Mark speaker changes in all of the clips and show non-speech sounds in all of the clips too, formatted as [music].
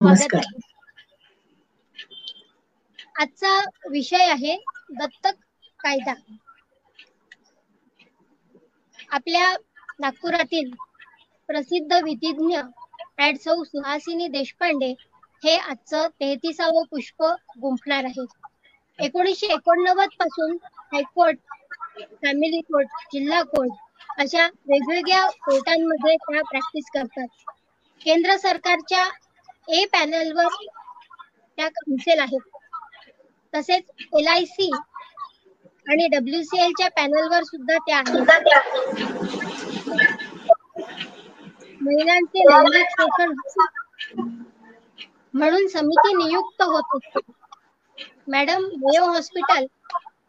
Speaker 1: नमस्कार.
Speaker 2: आजचा विषय आहे दत्तक कायदा. आपल्या नागपुरातील प्रसिद्ध विधिज्ञ ऍड सौ सुहासिनी देशपांडे हे आजचं तेहतीसावं पुष्प गुंफणार आहे एकोणीसशे एकोणनव्वदपासून हायकोर्ट फॅमिली कोर्ट जिल्हा कोर्ट अशा वेगवेगळ्या कोर्टांमध्ये त्या प्रॅक्टिस करतात. केंद्र सरकारच्या ए पॅनलवर त्या काउन्सिल आहेत. तसेच एल आय सी आणि डब्ल्यू सी एल च्या पॅनलवर सुद्धा त्या आहेत. महिलांचे लैंगिक शोषण म्हणून समिती नियुक्त होते मॅडम मेयो हॉस्पिटल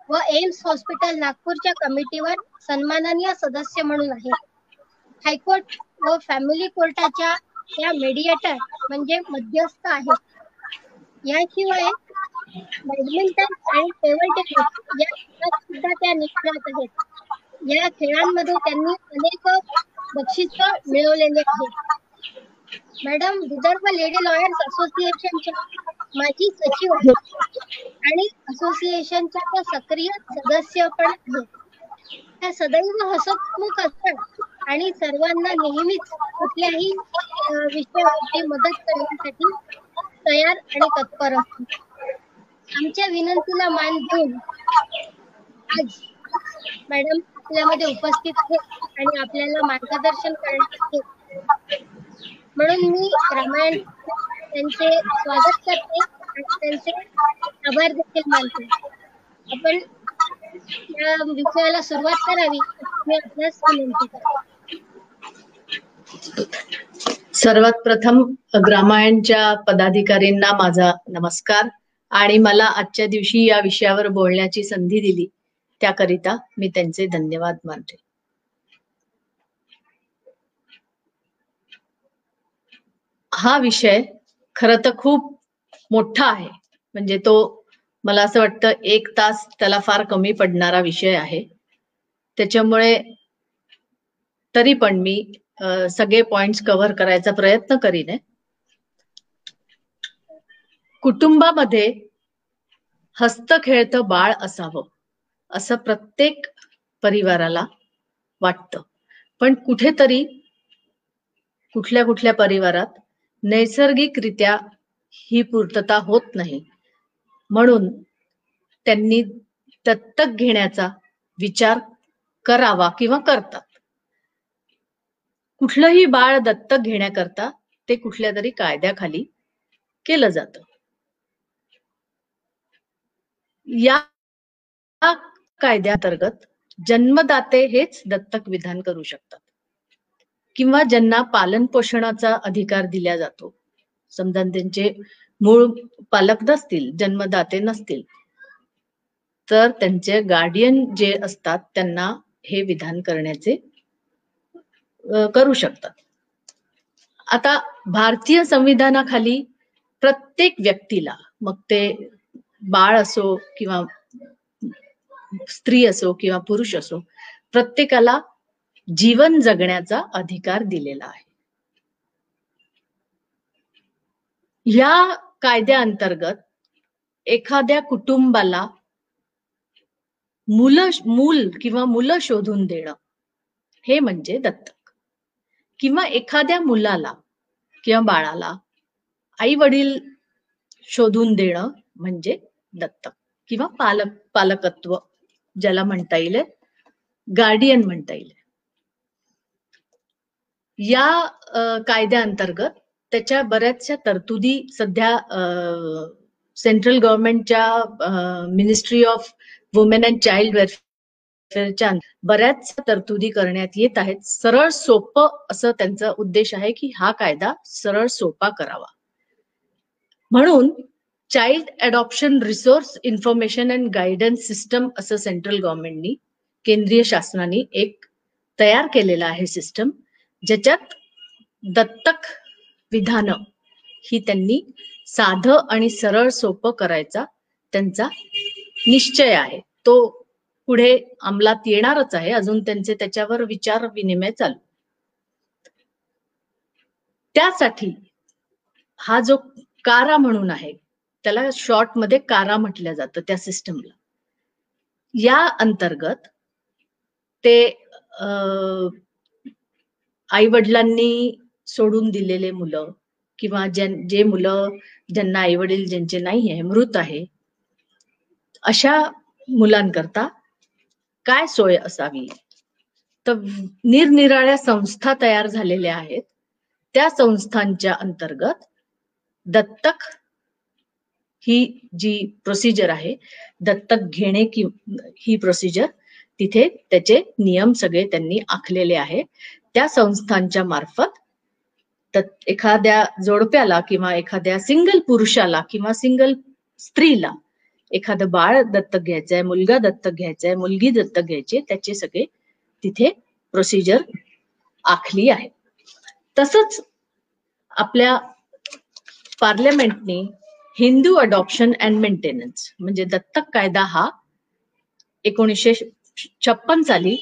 Speaker 2: व एम्स हॉस्पिटल नागपूरच्या कमिटीवर सन्माननीय सदस्य म्हणून आहेत. हायकोर्ट व फॅमिली कोर्टाच्या त्या मेडिएटर म्हणजे मध्यस्थ आहेत याशिवाय बॅडमिंटन आणि टेबल टेनिस या खेळात सुद्धा त्या निष्णात आहेत. या खेळांमध्ये त्यांनी अनेक बक्षिस मिळवलेले आहेत. मॅडम विदर्भ लेडी लॉयर्स असोसिएशनच्या माजी सचिव आहेत आणि असोसिएशनच्या त्या सक्रिय सदस्य पण आहेत. त्या सदैव हसतमुख असतात आणि सर्वांना नेहमीच कुठल्याही अं, विषयावरती मदत करण्यासाठी तयार आणि तत्पर असतो. आमच्या विनंतीला मान देऊन आज मॅडम आपल्यामध्ये उपस्थित आहेत आणि आपल्याला मार्गदर्शन करण्यासाठी म्हणून मी रामायण त्यांचे स्वागत करते आणि त्यांचे आभार देखील मानते. आपण या विषयाला सुरुवात करावी मी आपल्यास विनंती करते.
Speaker 1: सर्वात प्रथम ग्रामायणच्या पदाधिकारींना माझा नमस्कार आणि मला आजच्या दिवशी या विषयावर बोलण्याची संधी दिली. त्याकरिता मी त्यांचे धन्यवाद मानते. हा विषय खर तर खूप मोठा आहे. म्हणजे तो मला असं वाटतं एक तास त्याला फार कमी पडणारा विषय आहे. त्याच्यामुळे तरी पण मी सगळे पॉइंट्स कव्हर करायचा प्रयत्न करीन. आहे. कुटुंबामध्ये हस्त खेळतं बाळ असावं असं प्रत्येक परिवाराला वाटतं. पण कुठेतरी कुठल्या कुठल्या परिवारात नैसर्गिकरित्या ही पूर्तता होत नाही. म्हणून त्यांनी दत्तक घेण्याचा विचार करावा किंवा करतात. कुठलंही बाळ दत्तक घेण्याकरता ते कुठल्या तरी कायद्याखाली केलं जातं. या कायद्याअंतर्गत जन्मदाते हेच दत्तक विधान करू शकतात. किंवा ज्यांना पालन पोषणाचा अधिकार दिला जातो. समजा त्यांचे मूळ पालक नसतील जन्मदाते नसतील तर त्यांचे गार्डियन जे असतात त्यांना हे विधान करण्याचे करू शकतात. आता भारतीय संविधानाखाली प्रत्येक व्यक्तीला मग ते बाळ असो किंवा स्त्री असो किंवा पुरुष असो प्रत्येकाला जीवन जगण्याचा अधिकार दिलेला आहे. या कायद्याअंतर्गत एखाद्या कुटुंबाला मुलं मूल किंवा मुलं शोधून देणं हे म्हणजे दत्तक. किंवा एखाद्या मुलाला किंवा बाळाला आई वडील शोधून देणं म्हणजे दत्तक किंवा पालक पालकत्व ज्याला म्हणता येईल गार्डियन म्हणता येईल. या कायद्याअंतर्गत त्याच्या बऱ्याचशा तरतुदी सध्या सेंट्रल गव्हर्नमेंटच्या ministry of women and child वेलफेअरच्या बऱ्याच तरतुदी करण्यात येत आहेत. सरळ सोपं असं त्यांचा उद्देश आहे की हा कायदा सरळ सोपा करावा. म्हणून child adoption resource information and guidance system असं सेंट्रल गव्हर्नमेंटनी केंद्रीय शासनाने एक तयार केलेला आहे सिस्टम ज्याच्यात दत्तक विधानं ही त्यांनी साधं आणि सरळ सोपं करायचा त्यांचा निश्चय आहे. तो पुढे अंमलात येणारच आहे. अजून त्यांचे त्याच्यावर विचार विनिमय चालू. त्यासाठी हा जो कारा म्हणून आहे त्याला शॉर्टमध्ये कारा म्हटलं जातं त्या सिस्टमला या अंतर्गत ते आई वडिलांनी सोडून दिलेले मुलं किंवा जे मुलं ज्यांना आई वडील ज्यांचे नाही आहे मृत आहे अशा मुलांकरता काय सोय असावी? तर निरनिराळ्या संस्था तयार झालेल्या आहेत. त्या संस्थांच्या अंतर्गत दत्तक ही जी प्रोसिजर आहे दत्तक घेणे की ही प्रोसिजर तिथे त्याचे नियम सगळे त्यांनी आखलेले आहे त्या संस्थांच्या मार्फत एखाद्या जोडप्याला किंवा एखाद्या सिंगल पुरुषाला किंवा सिंगल स्त्रीला एखादं बाळ दत्तक घ्यायचंय मुलगा दत्तक घ्यायचाय मुलगी दत्तक घ्यायची त्याचे सगळे तिथे प्रोसिजर आखली आहे. तसंच आपल्या पार्लमेंटने हिंदू अडॉप्शन अँड मेंटेनन्स म्हणजे दत्तक कायदा हा एकोणीसशे छप्पन साली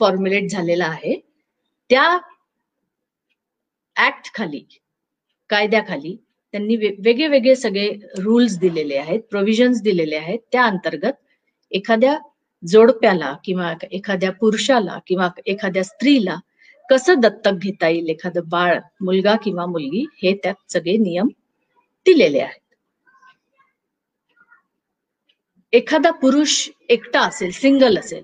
Speaker 1: फॉर्म्युलेट झालेला आहे. त्या ऍक्ट खाली कायद्याखाली त्यांनी वेगळे वेगळे सगळे रूल्स दिलेले आहेत प्रोव्हिजन्स दिलेले आहेत. त्या अंतर्गत एखाद्या जोडप्याला किंवा एखाद्या पुरुषाला किंवा एखाद्या स्त्रीला कसं दत्तक घेता येईल? एखादं बाळ मुलगा किंवा मुलगी हे त्यात सगळे नियम दिलेले आहेत. एखादा पुरुष एकटा असेल सिंगल असेल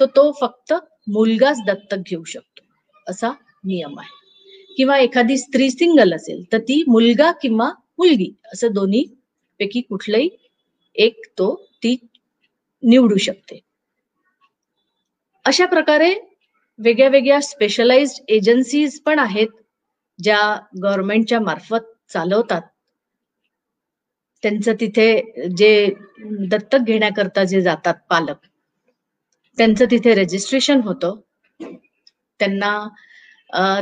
Speaker 1: तर तो फक्त मुलगाच दत्तक घेऊ शकतो. असा नियम आहे. किंवा एखादी स्त्री सिंगल असेल तर ती मुलगा किंवा मुलगी असं दोन्ही पैकी कुठलंही एक तो ती निवडू शकते. अशा प्रकारे वेगळ्या वेगळ्या स्पेशलाइज्ड एजन्सीज पण आहेत ज्या गव्हर्नमेंटच्या मार्फत चालवतात. त्यांचं तिथे जे दत्तक घेण्याकरता जे जातात पालक त्यांचं तिथे रजिस्ट्रेशन होतं. त्यांना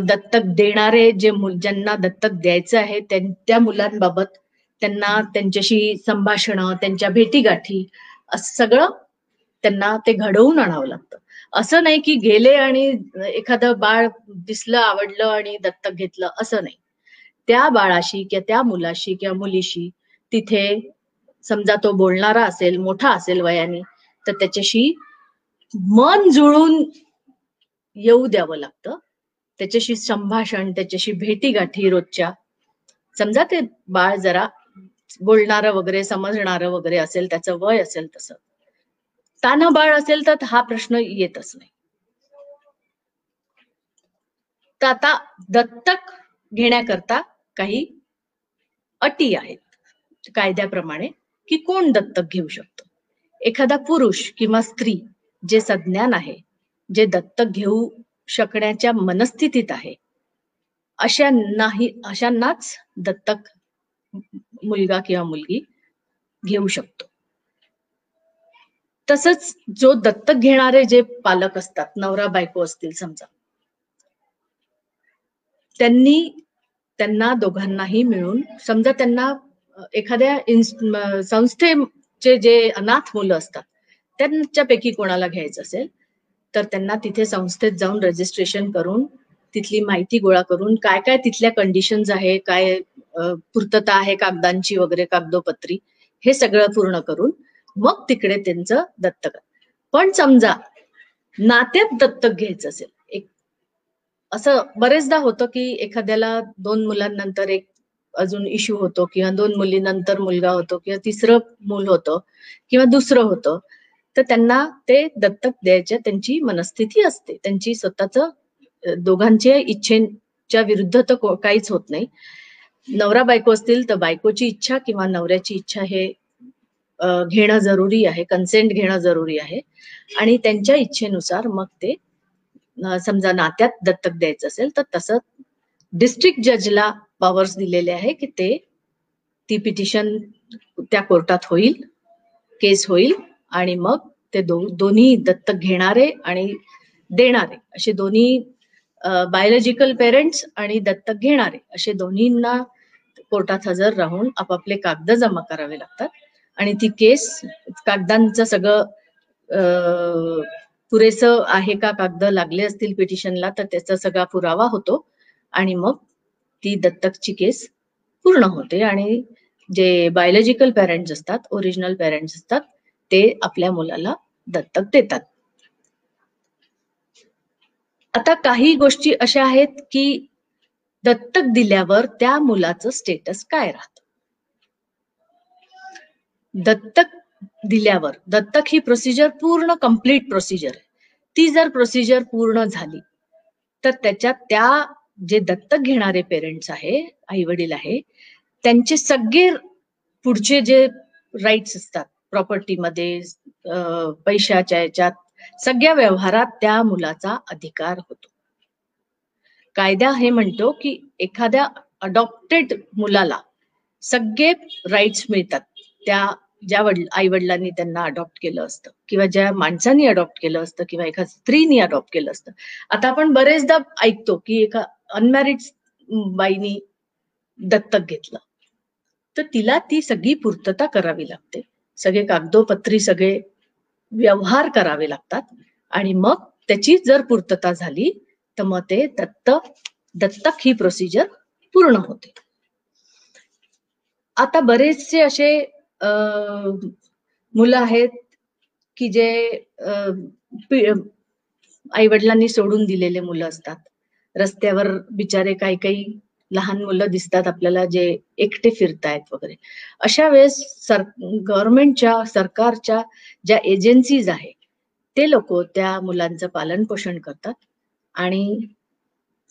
Speaker 1: दत्तक देणारे जे ज्यांना दत्तक द्यायचं आहे त्या मुलांबाबत त्यांना त्यांच्याशी संभाषण त्यांच्या भेटीगाठी असं सगळं त्यांना ते घडवून आणावं लागतं. असं नाही की गेले आणि एखादं बाळ दिसलं आवडलं आणि दत्तक घेतलं असं नाही. त्या बाळाशी किंवा त्या मुलाशी किंवा मुलीशी तिथे समजा तो बोलणारा असेल मोठा असेल वयाने तर त्याच्याशी मन जुळून येऊ द्यावं लागतं. त्याच्याशी संभाषण त्याच्याशी भेटीगाठी रोजच्या. समजा ते बाळ जरा बोलणारं वगैरे समजणारं वगैरे असेल त्याचं वय असेल तसं. तान बाळ असेल तर हा प्रश्न येतच नाही. तर आता दत्तक घेण्याकरता काही अटी आहेत कायद्याप्रमाणे की कोण दत्तक घेऊ शकतो? एखादा पुरुष किंवा स्त्री जे सज्ञान आहे जे दत्तक घेऊ शकण्याच्या मनस्थितीत आहे. अशा नाही अशांनाच दत्तक मुलगा किंवा मुलगी घेऊ शकतो. तसंच जो दत्तक घेणारे जे पालक असतात नवरा बायको असतील समजा त्यांनी त्यांना दोघांनाही मिळून समजा त्यांना एखाद्या संस्थेचे जे अनाथ मुलं असतात त्यांच्यापैकी कोणाला घ्यायचं असेल तर त्यांना तिथे संस्थेत जाऊन रजिस्ट्रेशन करून तिथली माहिती गोळा करून काय काय तिथल्या कंडिशन्स आहे काय पूर्तता आहे कागदांची वगैरे कागदोपत्री हे सगळं पूर्ण करून मग तिकडे त्यांचं दत्तक. पण समजा नात्यात दत्तक घ्यायचं असेल एक असं बरेचदा होतं की एखाद्याला दोन मुलांनंतर एक अजून इश्यू होतो किंवा दोन मुलीनंतर मुलगा होतो किंवा तिसरं मूल होतं किंवा दुसरं होतं. तर त्यांना ते दत्तक द्यायच्या त्यांची मनस्थिती असते. त्यांची स्वतःच दोघांच्या इच्छेच्या विरुद्ध तर काहीच होत नाही. नवरा बायको असतील तर बायकोची इच्छा किंवा नवऱ्याची इच्छा हे घेणं जरुरी आहे कन्सेंट घेणं जरुरी आहे. आणि त्यांच्या इच्छेनुसार मग ते समजा नात्यात दत्तक द्यायचं असेल तर तसं डिस्ट्रिक्ट जजला पॉवर्स दिलेले आहे की ते ती पिटिशन त्या कोर्टात होईल केस होईल. आणि मग ते दो दोन्ही दत्तक घेणारे आणि देणारे. असे दोन्ही बायोलॉजिकल पेरेंट्स आणि दत्तक घेणारे. असे दोन्हींना कोर्टात हजर राहून आपापले कागद जमा करावे लागतात. आणि ती केस कागदांचं सगळं पुरेसं आहे का? कागद लागले असतील पिटिशनला तर त्याचा सगळा पुरावा होतो. आणि मग ती दत्तकची केस पूर्ण होते. आणि जे बायोलॉजिकल पेरेंट्स असतात ओरिजिनल पेरेंट्स असतात ते आपल्या मुलाला दत्तक देतात. आता काही गोष्टी अशा आहेत की दत्तक दिल्यावर त्या मुलाचं स्टेटस काय राहत? दत्तक दिल्यावर दत्तक ही प्रोसिजर पूर्ण कंप्लीट प्रोसिजर आहे. ती जर प्रोसिजर पूर्ण झाली तर त्याच्यात त्या जे दत्तक घेणारे पेरेंट्स आहे आई वडील आहे त्यांचे सगळे पुढचे जे राईट्स असतात प्रॉपर्टीमध्ये पैशाच्या याच्यात सगळ्या व्यवहारात त्या मुलाचा अधिकार होतो. कायदा हे म्हणतो की एखाद्या अडॉप्टेड मुलाला सगळे राईट्स मिळतात. त्या ज्या वडील आई वडिलांनी त्यांना अडॉप्ट केलं असतं किंवा ज्या माणसांनी अडॉप्ट केलं असतं किंवा एका स्त्रीनी अडॉप्ट केलं असतं. आता आपण बरेचदा ऐकतो की एका अनमॅरिड बाईनी दत्तक घेतलं. तर तिला ती सगळी पूर्तता करावी लागते. सगळे कागदोपत्री सगळे व्यवहार करावे लागतात. आणि मग त्याची जर पूर्तता झाली तर मग ते दत्त दत्तक ही प्रोसिजर पूर्ण होते. आता बरेचसे असे मुलं आहेत की जे आई वडिलांनी सोडून दिलेले मुलं असतात. रस्त्यावर बिचारे काही काही लहान मुलं दिसतात आपल्याला जे एकटे फिरतायत वगैरे. अशा वेळेस सर गव्हर्नमेंटच्या सरकारच्या ज्या एजन्सीज आहे ते लोक त्या मुलांचं पालन पोषण करतात आणि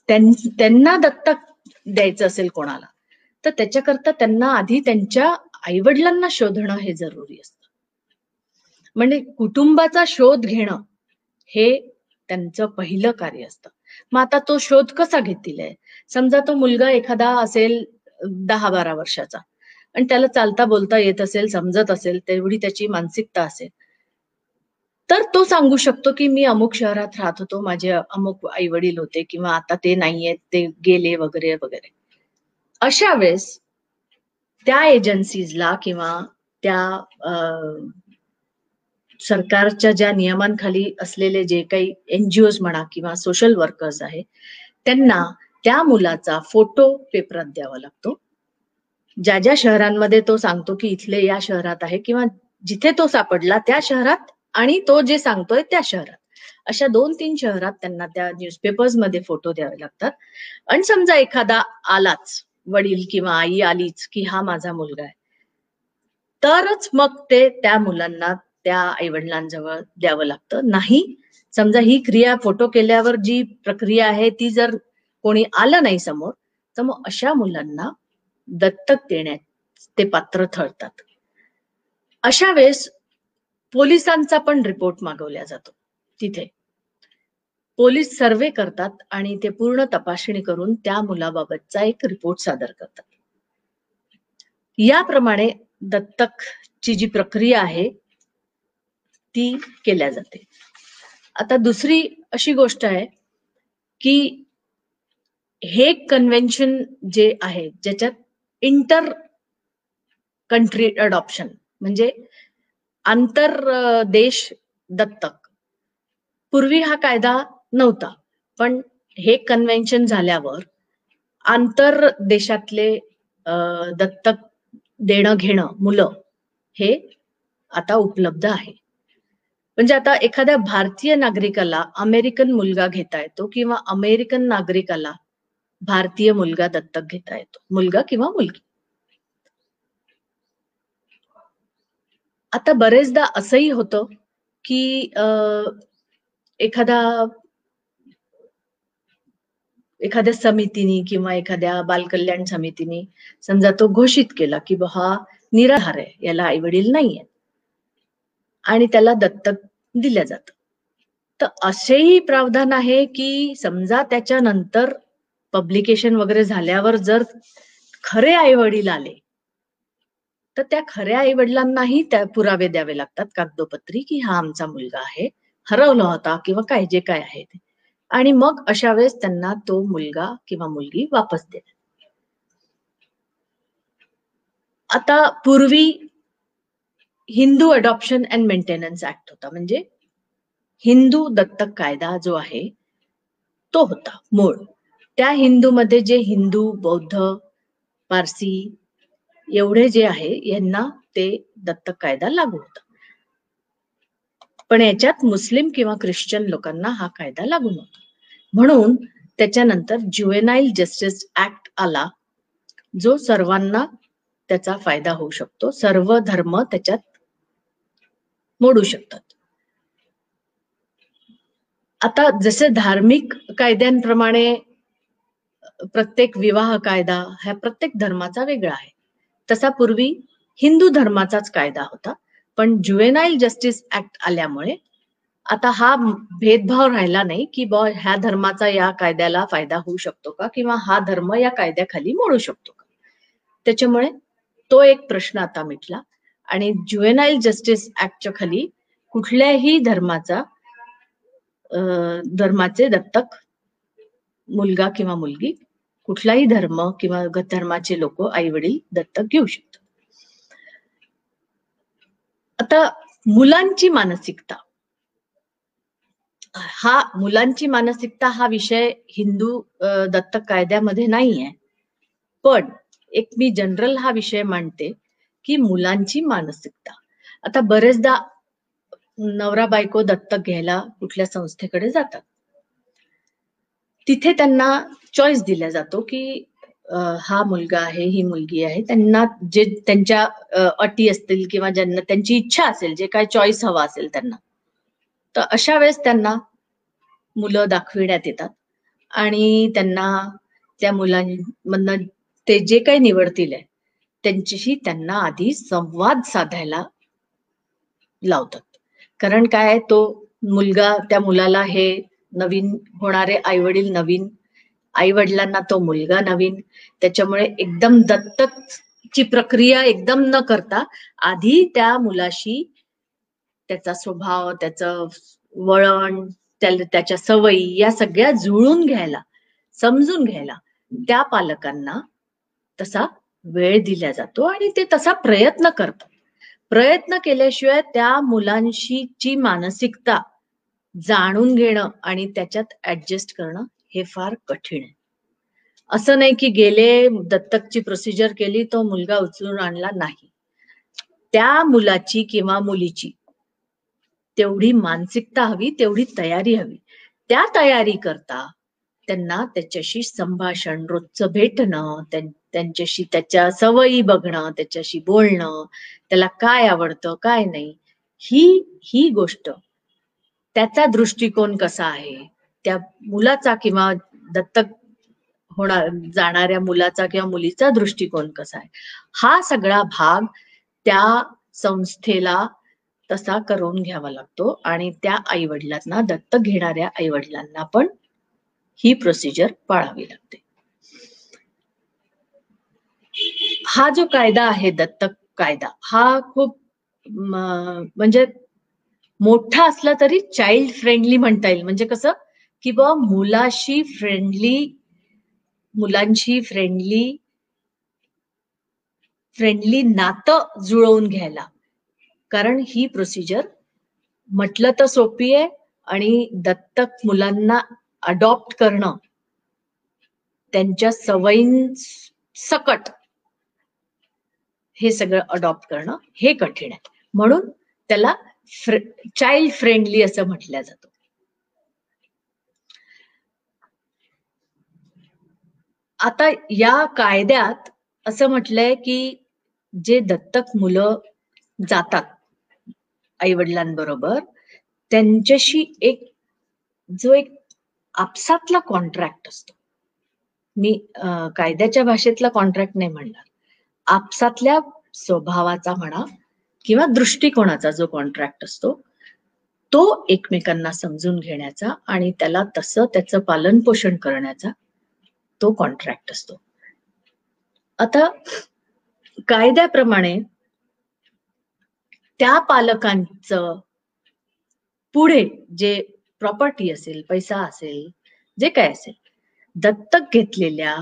Speaker 1: त्यांना दत्तक द्यायचं असेल कोणाला तर त्याच्याकरता त्यांना आधी त्यांच्या आईवडिलांना शोधणं हे जरुरी असतं. म्हणजे कुटुंबाचा शोध घेणं हे त्यांचं पहिलं कार्य असतं. मग आता तो शोध कसा घेतील आहे समजा तो मुलगा एखादा असेल दहा बारा वर्षाचा आणि त्याला चालता बोलता येत असेल समजत असेल तेवढी त्याची मानसिकता असेल तर तो सांगू शकतो की मी अमुक शहरात राहत होतो माझे अमुक आई वडील होते किंवा आता ते नाहीयेत ते गेले वगैरे वगैरे. अशा वेळेस त्या एजन्सीजला किंवा त्या सरकारच्या ज्या नियमांखाली असलेले जे काही एनजीओज म्हणा किंवा सोशल वर्कर्स आहे त्यांना त्या मुलाचा फोटो पेपरात द्यावा लागतो. ज्या ज्या शहरांमध्ये तो सांगतो की इथले या शहरात आहे किंवा जिथे तो सापडला त्या शहरात आणि तो जे सांगतोय त्या शहरात. अशा दोन तीन शहरात त्यांना त्या न्यूजपेपर्समध्ये फोटो द्यावे लागतात. आणि समजा एखादा आलाच वडील किंवा आई आलीच की हा माझा मुलगा आहे. तरच मग ते त्या मुलांना त्या आईवडिलांजवळ द्यावं लागतं. नाही समजा ही क्रिया फोटो केल्यावर जी प्रक्रिया आहे ती जर कोणी आलं नाही समोर तर मग अशा मुलांना दत्तक देण्यात ते पात्र ठरतात. अशा वेळेस पोलिसांचा पण रिपोर्ट मागवला जातो तिथे. पोलीस सर्वे करतात आणि ते पूर्ण तपासणी करून त्या मुलाबाबतचा एक रिपोर्ट सादर करतात. याप्रमाणे दत्तकची जी प्रक्रिया आहे ती केल्या जाते. आता दुसरी अशी गोष्ट आहे की हे कन्व्हेन्शन जे आहे ज्याच्यात इंटर कंट्री अडॉप्शन म्हणजे आंतर देश दत्तक. पूर्वी हा कायदा नव्हता पण हे कन्व्हेन्शन झाल्यावर आंतर देशातले दत्तक देणं घेणं मुलं हे आता उपलब्ध आहे. म्हणजे आता एखाद्या भारतीय नागरिकाला अमेरिकन मुलगा घेता येतो किंवा अमेरिकन नागरिकाला भारतीय मुलगा दत्तक घेता येतो. मुलगा किंवा मुलगी. आता बरेचदा असंही होतं की एखादा एखाद्या समितीने किंवा एखाद्या बालकल्याण समितीने समजा तो घोषित केला की हा निराधार आहे याला आई वडील नाहीये. आणि त्याला दत्तक दिल्या जात. तर असेही प्रावधान आहे की समजा त्याच्यानंतर पब्लिकेशन वगैरे झाल्यावर जर खरे आई वडील आले तर त्या खऱ्या आई वडिलांनाही त्या पुरावे द्यावे लागतात कागदोपत्री की हा आमचा मुलगा आहे हरवला होता किंवा काय जे काय आहे ते. आणि मग अशा वेळेस त्यांना तो मुलगा किंवा मुलगी वापस देतात. आता पूर्वी Hindu adoption and maintenance act होता. म्हणजे हिंदू दत्तक कायदा जो आहे तो होता मूळ. त्या हिंदूमध्ये जे हिंदू बौद्ध पारसी एवढे जे आहे यांना ते दत्तक कायदा लागू होता. पण याच्यात मुस्लिम किंवा ख्रिश्चन लोकांना हा कायदा लागू नव्हता. म्हणून त्याच्यानंतर ज्युएनाईल जस्टिस ऍक्ट आला जो सर्वांना त्याचा फायदा होऊ शकतो. सर्व धर्म त्याच्यात मोडू शकतात. आता जसे धार्मिक कायद्यांप्रमाणे प्रत्येक विवाह कायदा हा प्रत्येक धर्माचा वेगळा आहे. तसा पूर्वी हिंदू धर्माचाच कायदा होता. पण ज्युएनाईल जस्टिस ऍक्ट आल्यामुळे आता हा भेदभाव राहिला नाही की बॉ ह्या धर्माचा या कायद्याला फायदा होऊ शकतो का? किंवा हा धर्म या कायद्याखाली मोडू शकतो का? त्याच्यामुळे तो एक प्रश्न आता मिटला. आणि ज्युएनाईल जस्टिस ऍक्टच्या खाली कुठल्याही धर्माचा धर्माचे दत्तक मुलगा किंवा मुलगी कुठलाही धर्म किंवा धर्माचे लोक आई वडील दत्तक घेऊ शकतात. आता मुलांची मानसिकता. हा मुलांची मानसिकता हा विषय हिंदू दत्तक कायद्यामध्ये नाहीये. पण एक मी जनरल हा विषय मांडते की मुलांची मानसिकता. आता बरेचदा नवरा बायको दत्तक घ्यायला कुठल्या संस्थेकडे जातात. तिथे त्यांना चॉईस दिला जातो की हा मुलगा आहे ही मुलगी आहे. त्यांना जे त्यांच्या अटी असतील किंवा ज्यांना त्यांची इच्छा असेल जे काय चॉईस हवा असेल त्यांना. तर अशा वेळेस त्यांना मुलं दाखविण्यात येतात. आणि त्यांना त्या मुलांमधनं ते जे काही निवडतील आहे त्यांच्याशी त्यांना आधी संवाद साधायला लावतात. कारण काय तो मुलगा त्या मुलाला हे नवीन होणारे आई वडील नवीन आई वडिलांना तो मुलगा नवीन. त्याच्यामुळे एकदम दत्तक ची प्रक्रिया एकदम न करता आधी त्या मुलाशी त्याचा स्वभाव त्याचं वळण त्याच्या सवयी या सगळ्या जुळून घ्यायला समजून घ्यायला त्या पालकांना तसा वेळ दिला जातो आणि ते तसा प्रयत्न करतात. प्रयत्न केल्याशिवाय त्या मुलांशीची मानसिकता जाणून घेणं आणि त्याच्यात ऍडजस्ट करणं हे फार कठीण आहे. असं नाही की गेले दत्तकची प्रोसिजर केली तो मुलगा उचलून आणला नाही. त्या मुलाची किंवा मुलीची तेवढी मानसिकता हवी तेवढी तयारी हवी. त्या तयारी करता त्यांना त्याच्याशी संभाषण रोजचं भेटणं त्यांच्याशी त्याच्या सवयी बघणं त्याच्याशी बोलणं त्याला काय आवडतं काय नाही ही ही गोष्ट त्याचा दृष्टिकोन कसा आहे? त्या मुलाचा किंवा दत्तक होणार जाणाऱ्या मुलाचा किंवा मुलीचा दृष्टिकोन कसा आहे? हा सगळा भाग त्या संस्थेला तसा करून घ्यावा लागतो आणि त्या आई वडिलांना दत्तक घेणाऱ्या आई वडिलांना पण ही प्रोसिजर पाळावी लागते. हा जो कायदा आहे दत्तक कायदा हा खूप म्हणजे मोठा असला तरी चाइल्ड फ्रेंडली म्हणता येईल. म्हणजे कसं? की बा मुलाशी फ्रेंडली मुलांशी फ्रेंडली फ्रेंडली नातं जुळवून घ्यायला. कारण ही प्रोसिजर म्हटलं तर सोपी आहे आणि दत्तक मुलांना अडॉप्ट करणं त्यांच्या सवयीं सकट हे सगळं अडॉप्ट करणं हे कठीण आहे. म्हणून त्याला फ्रे, चाइल्ड फ्रेंडली असं म्हटलं जातं. आता या कायद्यात असं म्हटलंय की जे दत्तक मुलं जातात आई वडिलांबरोबर त्यांच्याशी एक जो एक आपसातला कॉन्ट्रॅक्ट असतो. मी कायद्याच्या भाषेतला कॉन्ट्रॅक्ट नाही म्हणणार. आपसातल्या स्वभावाचा म्हणा किंवा दृष्टिकोनाचा जो कॉन्ट्रॅक्ट असतो तो एकमेकांना समजून घेण्याचा आणि त्याला तसं त्याचं पालन पोषण करण्याचा तो कॉन्ट्रॅक्ट असतो. आता कायद्याप्रमाणे त्या पालकांचं पुढे जे प्रॉपर्टी असेल पैसा असेल जे काय असेल दत्तक घेतलेल्या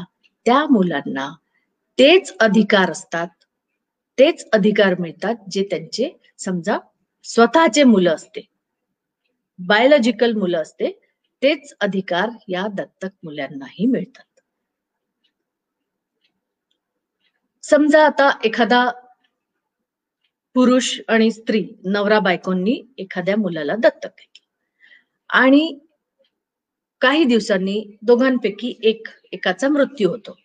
Speaker 1: त्या मुलांना तेच अधिकार असतात तेच अधिकार मिळतात जे त्यांचे समजा स्वतःचे मुलं असते. बायोलॉजिकल मुलं असते तेच अधिकार या दत्तक मुलांनाही मिळतात. समजा आता एखादा पुरुष आणि स्त्री नवरा बायकोंनी एखाद्या मुलाला दत्तक घेतलं. आणि काही दिवसांनी दोघांपैकी एक एकाचा मृत्यू होतो.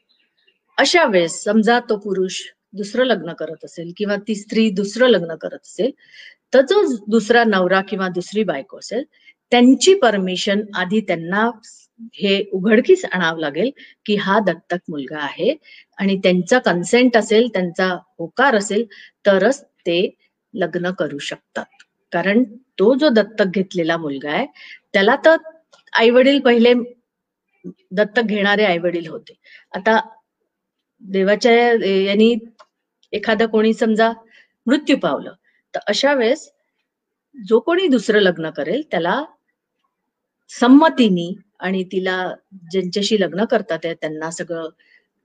Speaker 1: अशा वेळेस समजा तो पुरुष दुसरं लग्न करत असेल किंवा ती स्त्री दुसरं लग्न करत असेल तर जो दुसरा नवरा किंवा दुसरी बायको असेल त्यांची परमिशन आधी त्यांना हे उघडकीस आणावं लागेल की हा दत्तक मुलगा आहे आणि त्यांचा कन्सेंट असेल त्यांचा होकार असेल तरच ते लग्न करू शकतात. कारण तो जो दत्तक घेतलेला मुलगा आहे त्याला तर आई वडील पहिले दत्तक घेणारे आई वडील होते. आता देवाच्या यांनी एखादा कोणी समजा मृत्यू पावलं तर अशा वेळेस जो कोणी दुसरं लग्न करेल त्याला संमतीनी आणि तिला ज्यांच्याशी लग्न करतात त्यांना सगळं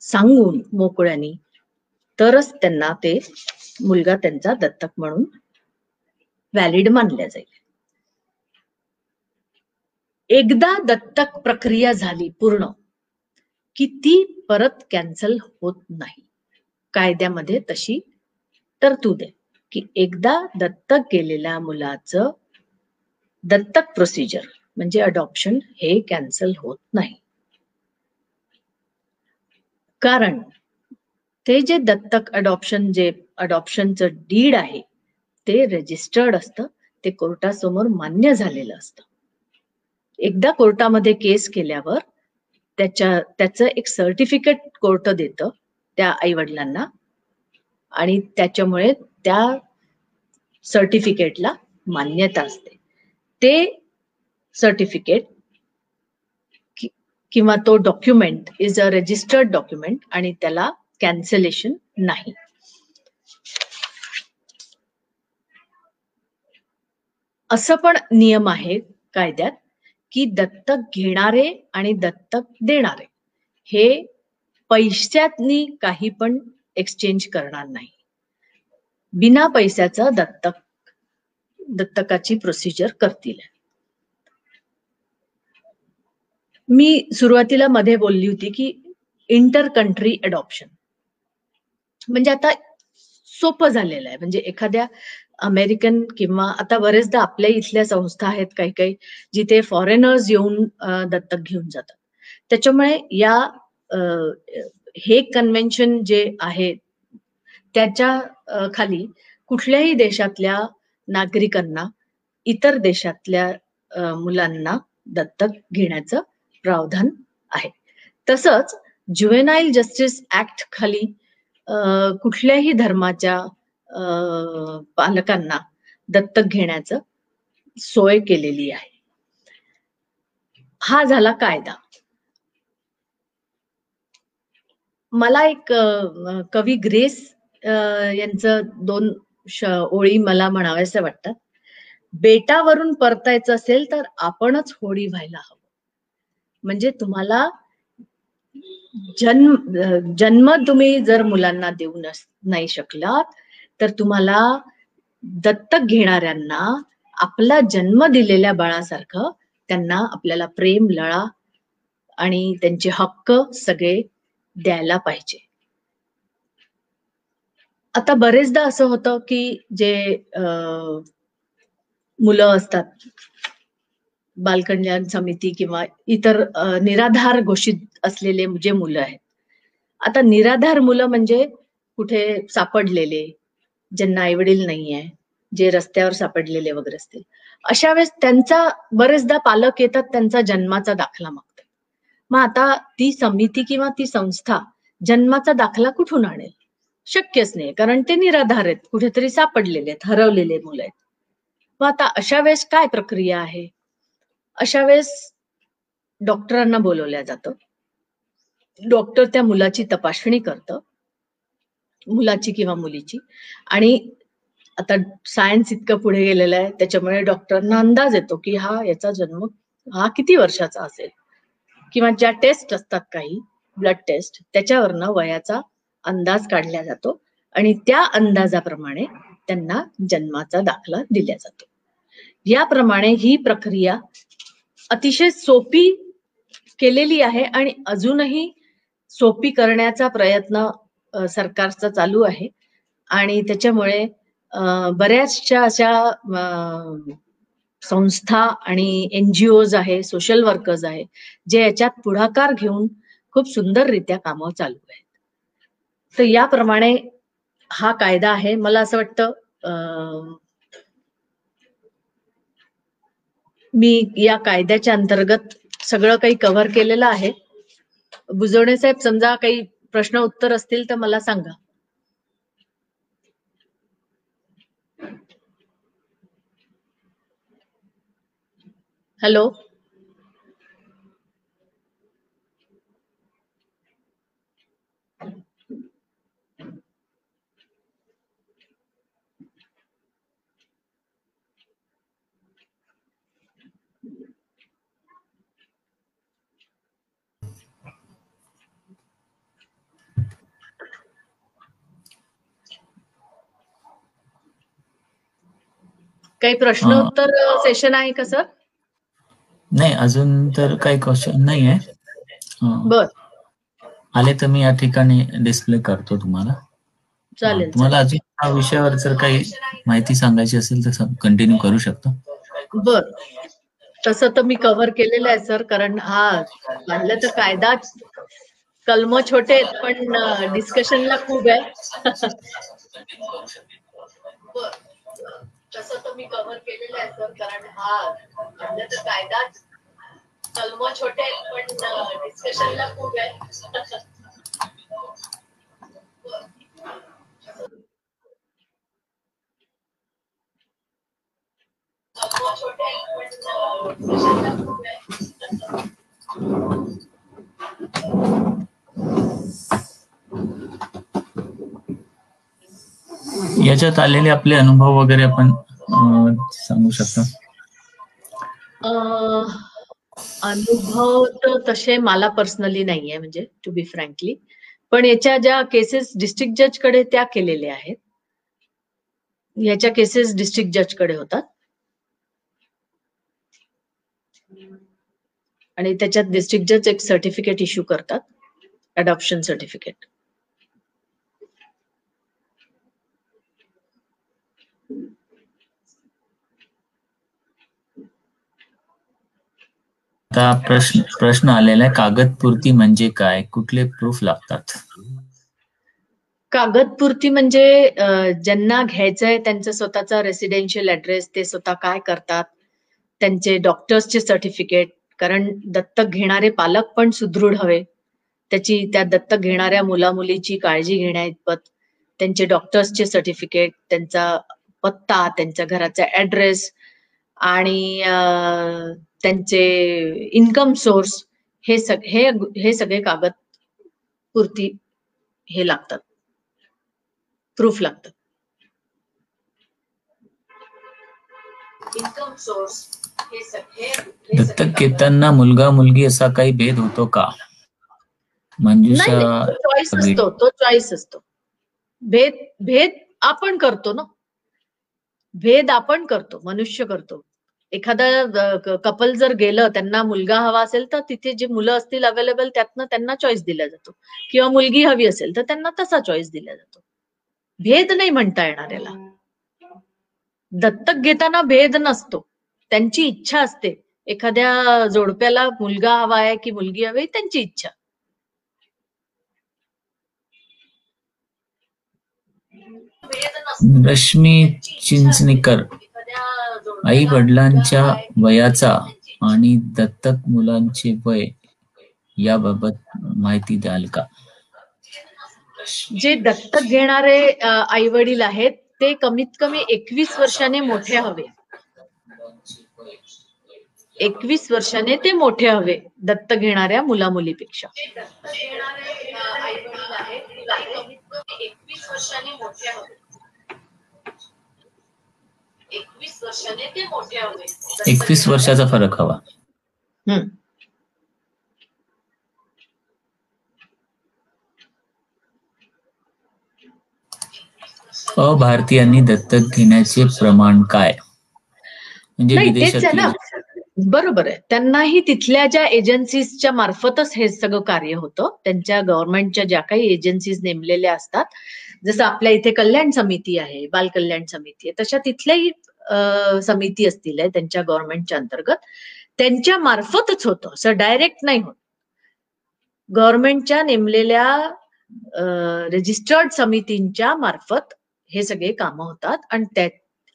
Speaker 1: सांगून मोकळ्यानी तरच त्यांना ते मुलगा त्यांचा दत्तक म्हणून व्हॅलिड मानल्या जाईल. एकदा दत्तक प्रक्रिया झाली पूर्ण की ती परत कॅन्सल होत नाही. कायद्यामध्ये तशी तरतूद आहे की एकदा दत्तक गेलेल्या मुलाचं दत्तक प्रोसिजर म्हणजे अडॉप्शन हे कॅन्सल होत नाही. कारण ते जे दत्तक अडॉप्शन जे अडॉप्शनचं डीड आहे ते रजिस्टर्ड असतं ते कोर्टासमोर मान्य झालेलं असतं. एकदा कोर्टामध्ये केस केल्यावर त्याच्या त्याचं एक सर्टिफिकेट कोर्ट देतं त्या आई वडिलांना आणि त्याच्यामुळे त्या सर्टिफिकेटला मान्यता असते. ते सर्टिफिकेट किंवा तो document is a registered document आणि त्याला कॅन्सलेशन नाही. असं पण नियम आहे कायद्यात. की दत्तक घेणारे आणि दत्तक देणारे. हे पैशातनी काही पण एक्सचेंज करणार नाही. बिना पैशाचा दत्तक दत्तकाची प्रोसिजर करतील. मी सुरुवातीला मध्ये बोलली होती की इंटर कंट्री अडॉप्शन म्हणजे आता सोपं झालेलं आहे. म्हणजे एखाद्या अमेरिकन किंवा आता बरेचदा आपल्या इथल्या संस्था आहेत काही काही जिथे फॉरेनर्स येऊन दत्तक घेऊन जातात. त्याच्यामुळे या हे कन्व्हेन्शन जे आहे त्याच्याखाली कुठल्याही देशातल्या नागरिकांना इतर देशातल्या मुलांना दत्तक घेण्याचं प्रावधान आहे. तसंच ज्युएनाईल जस्टिस ऍक्ट खाली कुठल्याही धर्माच्या पालकांना दत्तक घेण्याचं सोय केलेली आहे. हा झाला कायदा. मला एक कवी ग्रेस यांचं दोन ओळी मला म्हणाव्याच्या वाटतात. बेटावरून परतायचं असेल तर आपणच होडी व्हायला हवं. म्हणजे तुम्हाला जन्म जन्म तुम्ही जर मुलांना देऊ नाही शकलात तर तुम्हाला दत्तक घेणाऱ्यांना आपला जन्म दिलेल्या बाळासारखं त्यांना आपल्याला प्रेम लळा आणि त्यांचे हक्क सगळे द्यायला पाहिजे. आता बरेचदा असं होतं की जे मुलं असतात बालकल्याण समिती किंवा इतर निराधार घोषित असलेले जे मुलं आहेत. आता निराधार मुलं म्हणजे कुठे सापडलेले ज्यांना आईवडील नाही आहे जे रस्त्यावर सापडलेले वगैरे असतील. अशा वेळेस त्यांचा बरेचदा पालक येतात त्यांचा जन्माचा दाखला मागतात. मग आता ती समिती किंवा ती संस्था जन्माचा दाखला कुठून आणेल? शक्यच नाही कारण ते निराधार आहेत कुठेतरी सापडलेले आहेत हरवलेले मुलं आहेत. मग आता अशा वेळेस काय प्रक्रिया आहे? अशा वेळेस डॉक्टरांना बोलवल्या जातं. डॉक्टर त्या मुलाची तपासणी करतं. मुलाची किंवा मुलीची. आणि आता सायन्स इतकं पुढे गेलेलं आहे त्याच्यामुळे डॉक्टरांना अंदाज येतो की हा याचा जन्म हा किती वर्षाचा असेल? किंवा ज्या टेस्ट असतात काही ब्लड टेस्ट त्याच्यावरनं वयाचा अंदाज काढला जातो आणि त्या अंदाजाप्रमाणे त्यांना जन्माचा दाखला दिला जातो. याप्रमाणे ही प्रक्रिया अतिशय सोपी केलेली आहे आणि अजूनही सोपी करण्याचा प्रयत्न सरकारचा चालू आहे. आणि त्याच्यामुळे अ, बऱ्याचशा अशा संस्था आणि एनजीओज आहे सोशल वर्कर्स आहे जे याच्यात पुढाकार घेऊन खूप सुंदररित्या कामं चालू आहेत. तर याप्रमाणे हा कायदा आहे. मला असं वाटतं अ, मी या कायद्याच्या अंतर्गत सगळं काही कव्हर केलेलं आहे. बुजवणे साहेब समजा काही प्रश्न उत्तर असतील तर मला सांगा. हॅलो काही प्रश्न उत्तर सेशन आहे का सर
Speaker 3: नाही अजून तर काही क्वेश्चन नाही आहे
Speaker 1: बर.
Speaker 3: आले तर मी या ठिकाणी डिस्प्ले करतो तुम्हाला.
Speaker 1: चालेल
Speaker 3: तुम्हाला अजून या विषयावर जर काही माहिती सांगायची असेल तर कंटिन्यू करू शकता.
Speaker 1: बर. तसं तर मी कव्हर केलेलं आहे सर कारण हा म्हणलं तर कायदा कलम छोटे आहेत पण डिस्कशनला खूप आहे. [laughs] तसं तर मी कव्हर केलेलं आहे सर कारण हा म्हणलं तर कायदाच कलम छोटे पण डिस्कशनला खूप आहे बर. कलम छोटे पण खूप
Speaker 3: याच्यात आलेले आपले अनुभव वगैरे आपण सांगू शकता?
Speaker 1: अनुभव तर तसे मला पर्सनली नाहीये म्हणजे टू बी फ्रँकली पण याच्या ज्या केसेस डिस्ट्रिक्ट जजकडे त्या केलेल्या आहेत. याच्या केसेस डिस्ट्रिक्ट जजकडे होतात. आणि त्याच्यात डिस्ट्रिक्ट जज एक सर्टिफिकेट इश्यू करतात. अडॉप्शन सर्टिफिकेट
Speaker 3: आता प्रश्न प्रश्न आलेला आहे कागदपूर्ती म्हणजे काय? कुठले प्रूफ लागतात?
Speaker 1: कागदपुरती म्हणजे ज्यांना घ्यायचंय त्यांचा स्वतःचा रेसिडेन्शियल ऍड्रेस ते स्वतः काय करतात? त्यांचे डॉक्टर्सचे सर्टिफिकेट कारण दत्तक घेणारे पालक पण सुदृढ हवे. त्याची त्या दत्तक घेणाऱ्या मुला मुलीची काळजी घेण्या इतपत त्यांचे डॉक्टर्सचे सर्टिफिकेट त्यांचा पत्ता त्यांच्या घराचा ऍड्रेस आणि त्यांचे इन्कम सोर्स हे सग हे हे सगळे कागद पुरती हे लागतात. प्रूफ लागतात. इन्कम सोर्स हे सगळे
Speaker 3: दत्तक घेताना मुलगा मुलगी असा काही भेद होतो का? मंजुषा
Speaker 1: चॉईस असतो तो चॉईस असतो. भेद भेद आपण करतो ना. भेद आपण करतो मनुष्य करतो. एखादा कपल जर गेलं त्यांना मुलगा हवा असेल तर तिथे जे मुलं असतील अवेलेबल त्यातनं त्यांना चॉईस दिला जातो. किंवा मुलगी हवी असेल तर त्यांना तसा चॉईस दिला जातो. भेद नाही म्हणता येणार याला. दत्तक घेताना भेद नसतो. त्यांची इच्छा असते. एखाद्या जोडप्याला मुलगा हवा आहे की मुलगी हवी त्यांची इच्छा.
Speaker 3: रश्मी चिंचणीकर. आई वडिलांच्या वयाचा आणि दत्तक मुलांचे वय याबाबत माहिती द्याल का?
Speaker 1: जे दत्तक घेणारे आई वडील आहेत ते कमीत कमी एकवीस वर्षाने मोठे हवे. एकवीस वर्षाने ते मोठे हवे दत्तक घेणाऱ्या मुला मुलीपेक्षा एकवीस वर्षाने मोठे हवे एकवीस वर्षाने ते मोठे हवे.
Speaker 3: एकवीस वर्षाचा फरक हवा.
Speaker 1: हम्म.
Speaker 3: अभारतीयांनी दत्तक घेण्याचे प्रमाण काय? म्हणजे
Speaker 1: बरोबर आहे. त्यांनाही तिथल्या ज्या एजन्सीजच्या मार्फतच हे सगळं कार्य होतं त्यांच्या गव्हर्नमेंटच्या ज्या काही एजन्सीज नेमलेल्या असतात जसं आपल्या इथे कल्याण समिती आहे बाल कल्याण समिती आहे तशा तिथल्याही समिती असतील आहे त्यांच्या गव्हर्नमेंटच्या अंतर्गत. त्यांच्या मार्फतच होतं असं डायरेक्ट नाही होत. गव्हर्नमेंटच्या नेमलेल्या रजिस्टर्ड समितींच्या मार्फत हे सगळे कामं होतात आणि त्या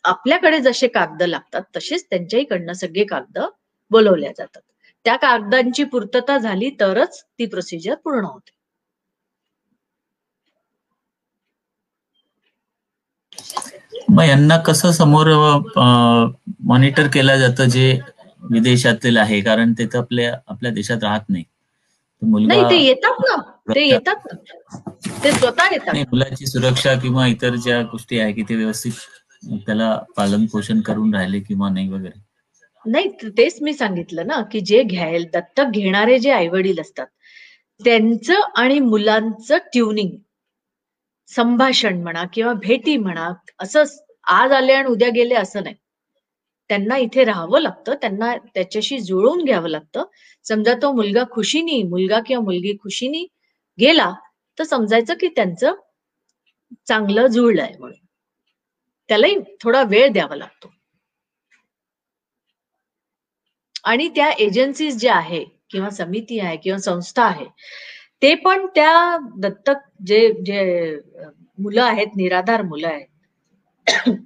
Speaker 1: आपल्याकडे जसे कागद लागतात तसेच त्यांच्याहीकडनं सगळे कागद बोलवल्या जातात. त्या कागदांची पूर्तता झाली तरच ती प्रोसिजर पूर्ण होते.
Speaker 3: मग यांना कसं समोर मॉनिटर केलं जातं जे विदेशातील आहे? कारण ते तर आपल्या आपल्या देशात राहत नाही.
Speaker 1: नाही ते येतात ना. ते येतात ना. ते स्वतः येतात.
Speaker 3: मुलाची सुरक्षा किंवा इतर ज्या गोष्टी आहे की ते व्यवस्थित त्याला पालन पोषण करून राहिले किंवा नाही वगैरे?
Speaker 1: नाही त- तेच मी सांगितलं ना की जे घ्यायला दत्तक घेणारे जे आईवडील असतात त्यांचं आणि मुलांचं ट्युनिंग संभाषण म्हणा किंवा भेटी म्हणा असं आज आले आणि उद्या गेले असं नाही. त्यांना इथे राहावं लागतं त्यांना त्याच्याशी जुळवून घ्यावं लागतं. समजा तो मुलगा खुशीनी मुलगा किंवा मुलगी खुशीनी गेला तर समजायचं की त्यांचं चांगलं जुळलंय म्हणून. त्यालाही थोडा वेळ द्यावा लागतो. आणि त्या एजन्सीज ज्या आहे किंवा समिती आहे किंवा संस्था आहे ते पण त्या दत्तक जे जे मुलं आहेत निराधार मुलं आहेत [coughs]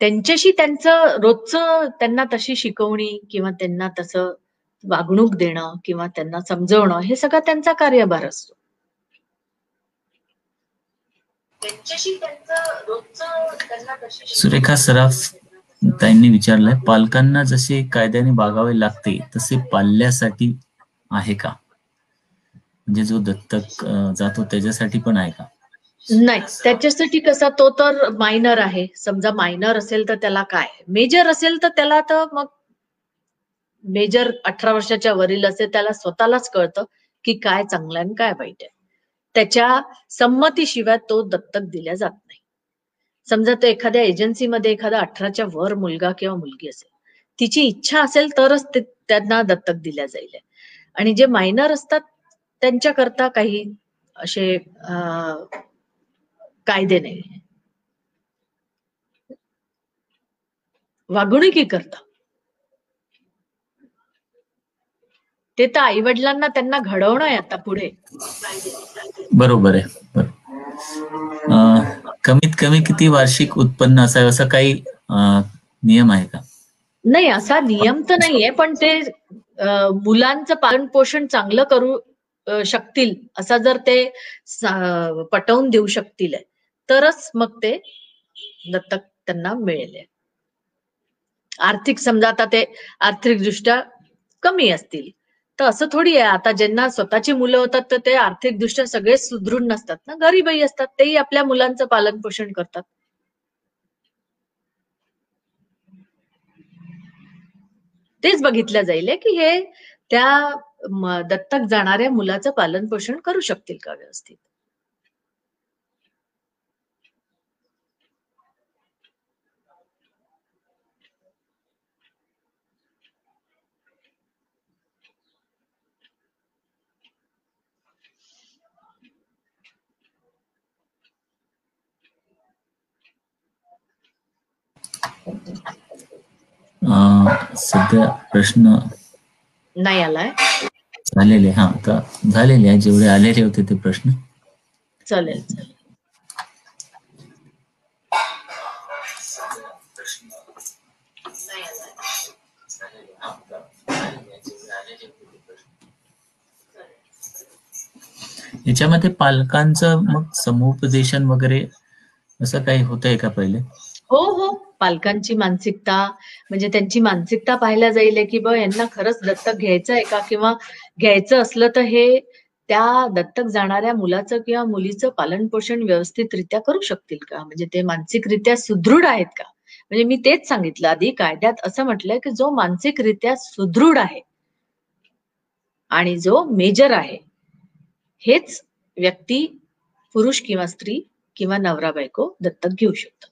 Speaker 1: त्यांच्याशी त्यांचं रोजचं त्यांना तशी शिकवणी किंवा त्यांना तसं वागणूक देणं किंवा त्यांना समजवणं हे सगळं त्यांचा कार्यभार असतो. त्यांच्याशी त्यांचं रोजचं त्यांना तशी
Speaker 3: सुरेखा सराफ ताईंनी विचारलंय पालकांना जसे कायद्याने बागावे लागते तसे पाल्यासाठी आहे का? म्हणजे जो दत्तक जातो त्याच्यासाठी पण आहे का?
Speaker 1: नाही त्याच्यासाठी कसा तो तर मायनर आहे. समजा मायनर असेल तर त्याला काय? मेजर असेल तर त्याला तर मग मेजर अठरा वर्षाच्या वरील असेल त्याला स्वतःलाच कळतं की काय चांगलं आणि काय वाईट आहे. त्याच्या संमतीशिवाय तो दत्तक दिल्या जात नाही. समजा तो एखाद्या एजन्सीमध्ये एखादा अठराच्या वर मुलगा किंवा मुलगी असेल तिची इच्छा असेल तरच ते त्यांना दत्तक दिल्या जाईल. आणि जे मायनर असतात त्यांच्याकरता काही असे कायदे नाही. वागणुकी करता ते तर आई वडिलांना त्यांना घडवणं आहे आता पुढे.
Speaker 3: बरोबर आहे कमीत कमी किती वार्षिक उत्पन्न असावं असं काही नियम आहे का?
Speaker 1: नाही असा नियम तर नाहीये पण ते मुलांचं पालन पोषण चांगलं करू शकतील असा जर ते पटवून देऊ शकतील तरच मग ते दत्तक त्यांना मिळेल. आर्थिक समजा आता ते आर्थिकदृष्ट्या कमी असतील तर असं थोडी आहे. आता ज्यांना स्वतःची मुलं होतात तर ते आर्थिकदृष्ट्या सगळे सुदृढ नसतात ना गरीबही असतात तेही आपल्या मुलांचं पालन पोषण करतात. तेच बघितलं जाईल की हे त्या दत्तक जाणाऱ्या मुलाचं पालन पोषण करू शकतील का व्यवस्थित?
Speaker 3: सध्या प्रश्न
Speaker 1: नाही आलाय.
Speaker 3: झालेले हा आता झालेले आहे. जेवढे आलेले होते ते प्रश्न.
Speaker 1: चालेल चालेल.
Speaker 3: याच्यामध्ये पालकांचं मग समुपदेशन वगैरे असं काही होतंय का पहिले?
Speaker 1: हो हो. पालकांची मानसिकता म्हणजे त्यांची मानसिकता पाहायला जाईल की बा यांना खरंच दत्तक घ्यायचं आहे का? किंवा घ्यायचं असलं तर हे त्या दत्तक जाणाऱ्या मुलाचं किंवा मुलीचं पालन पोषण व्यवस्थितरित्या करू शकतील का? म्हणजे ते मानसिकरित्या सुदृढ आहेत का? म्हणजे मी तेच सांगितलं आधी कायद्यात असं म्हटलंय की जो मानसिकरित्या सुदृढ आहे आणि जो मेजर आहे हेच व्यक्ती पुरुष किंवा स्त्री किंवा नवरा बायको दत्तक घेऊ शकतात.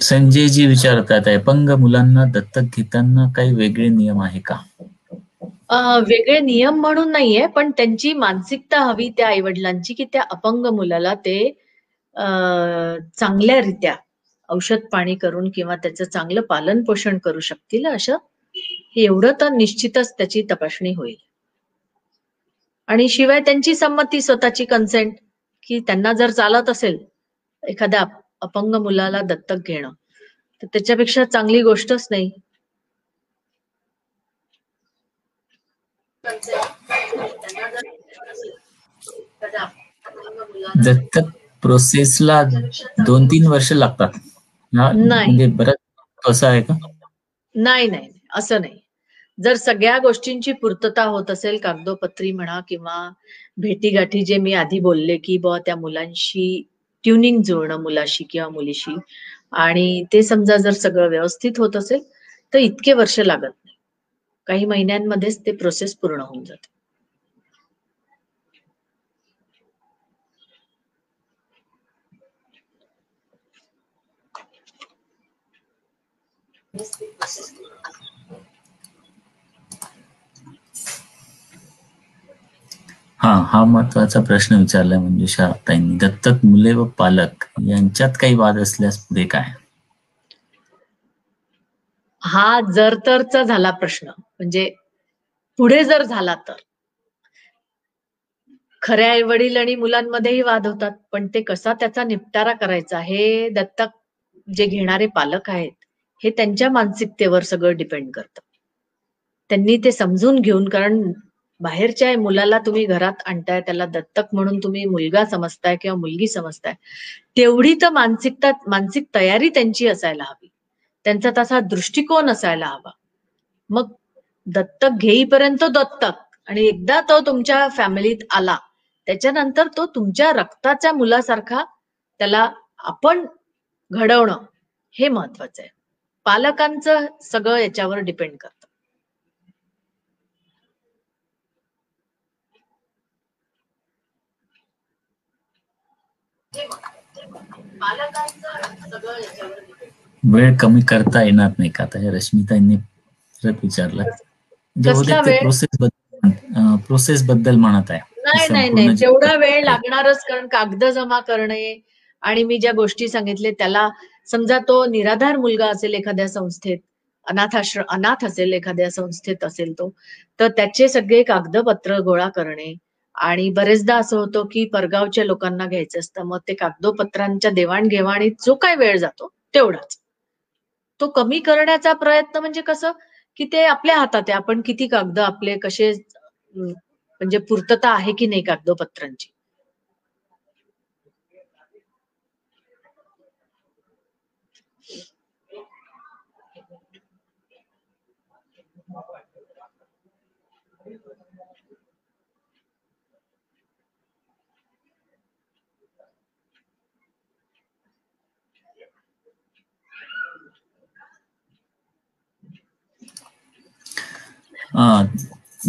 Speaker 3: संजयजी विचारतात अपंग मुलांना दत्तक घेताना काही वेगळे नियम आहे का?
Speaker 1: वेगळे नियम म्हणून नाहीये पण त्यांची मानसिकता हवी त्या आईवडिलांची की त्या अपंग मुलाला ते चांगल्यारित्या औषध पाणी करून किंवा त्याचं चांगलं पालन पोषण करू शकतील असं एवढं तर निश्चितच त्याची तपासणी होईल. आणि शिवाय त्यांची संमती स्वतःची कन्सेंट की त्यांना जर चालत असेल एखाद्या अपंग मुलाला दत्तक घेणं. तर त्याच्यापेक्षा चांगली गोष्टच नाही.
Speaker 3: दत्तक प्रोसेसला दोन तीन वर्ष लागतात.
Speaker 1: नाही.
Speaker 3: म्हणजे बरंच असं आहे का?
Speaker 1: नाही नाही नाही, असं नाही. जर सगळ्या गोष्टींची पूर्तता होत असेल कागदोपत्री म्हणा किंवा भेटीगाठी जे मी आधी बोलले की बुवा त्या मुलांशी ट्युनिंग जुळणं मुलाशी किंवा मुलीशी. आणि ते समजा जर सगळं व्यवस्थित होत असेल तर इतके वर्ष लागत नाही. काही महिन्यांमध्येच ते प्रोसेस पूर्ण होऊन जाते.
Speaker 3: हा हा महत्त्वाचा प्रश्न विचारलाय मंजुषा ताईंनी. दत्तक मुले व पालक यांच्यात काही वाद असल्यास पुढे काय?
Speaker 1: हा जर तरचा झाला प्रश्न म्हणजे पुढे जर झाला तर. खऱ्या आई वडील आणि मुलांमध्येही वाद होतात पण ते कसा त्याचा निपटारा करायचा हे दत्तक जे घेणारे पालक आहेत हे त्यांच्या मानसिकतेवर सगळं डिपेंड करतं. त्यांनी ते समजून घेऊन कारण बाहेरच्या मुलाला तुम्ही घरात आणताय त्याला दत्तक म्हणून तुम्ही मुलगा समजताय किंवा मुलगी समजताय तेवढी तर मानसिकता मानसिक तयारी त्यांची असायला हवी. त्यांचा तसा दृष्टिकोन असायला हवा. मग दत्तक घेईपर्यंत दत्तक आणि एकदा तो तुमच्या फॅमिलीत आला त्याच्यानंतर तो तुमच्या रक्ताच्या मुलासारखा त्याला आपण घडवणं हे महत्वाचं आहे. पालकांचं सगळं याच्यावर डिपेंड करत पालकांचं सगळं याच्यावर डिपेंड
Speaker 3: वेळ कमी करता येणार नाही का? आता रश्मिताईंनी परत विचारलं? प्रोसेस बद्दल प्रोसेस बद्दल म्हणत आहे.
Speaker 1: नाही नाही नाही.
Speaker 3: जे-
Speaker 1: तेवढा वेळ लागणारच कारण कागद जमा करणे आणि मी ज्या गोष्टी सांगितले त्याला समजा तो निराधार मुलगा असेल एखाद्या संस्थेत अनाथाश्रम अनाथ असेल एखाद्या संस्थेत असेल तो तर त्याचे सगळे कागदपत्र गोळा करणे आणि बरेचदा असं होतं की परगावच्या लोकांना घ्यायचं असतं मग ते कागदोपत्रांच्या देवाणघेवाणीत जो काय वेळ जातो तेवढाच. तो कमी करण्याचा प्रयत्न म्हणजे कसं की ते आपल्या हातात आहे आपण किती कागद आपले कसे म्हणजे पूर्तता आहे की नाही कागदोपत्रांची?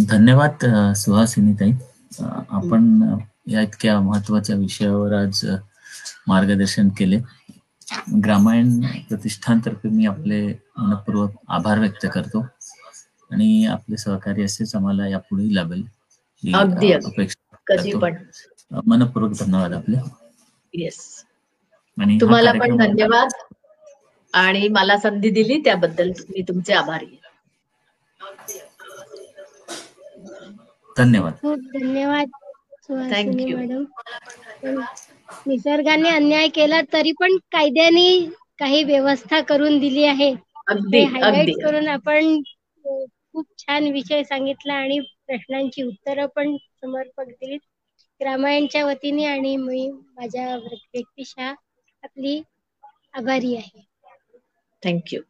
Speaker 3: धन्यवाद सुहासिनीताई आपण या इतक्या महत्त्वाच्या विषयावर आज मार्गदर्शन केले. ग्रामायण प्रतिष्ठानतर्फे मी आपले मनपूर्वक आभार व्यक्त करतो. आणि आपले सहकार्य असेच आम्हाला यापुढेही लाभेल. अपेक्षा मनपूर्वक धन्यवाद आपले.
Speaker 1: येस
Speaker 3: आणि
Speaker 1: तुम्हाला पण धन्यवाद. आणि मला संधी दिली त्याबद्दल मी तुमचे आभारी आहे.
Speaker 3: धन्यवाद.
Speaker 2: खूप धन्यवाद. सुहासिनी
Speaker 1: you.
Speaker 2: मॅडम. निसर्गाने अन्याय केला तरी पण कायद्याने काही व्यवस्था करून दिली आहे.
Speaker 1: अगदी
Speaker 2: ते
Speaker 1: अगदी.
Speaker 2: हायलाइट करून आपण खूप छान विषय सांगितला आणि प्रश्नांची उत्तरं पण समर्पक दिलीत. रामायणच्या वतीने आणि मी माझ्या व्यक्तिशः आपली आभारी आहे.
Speaker 1: थँक्यू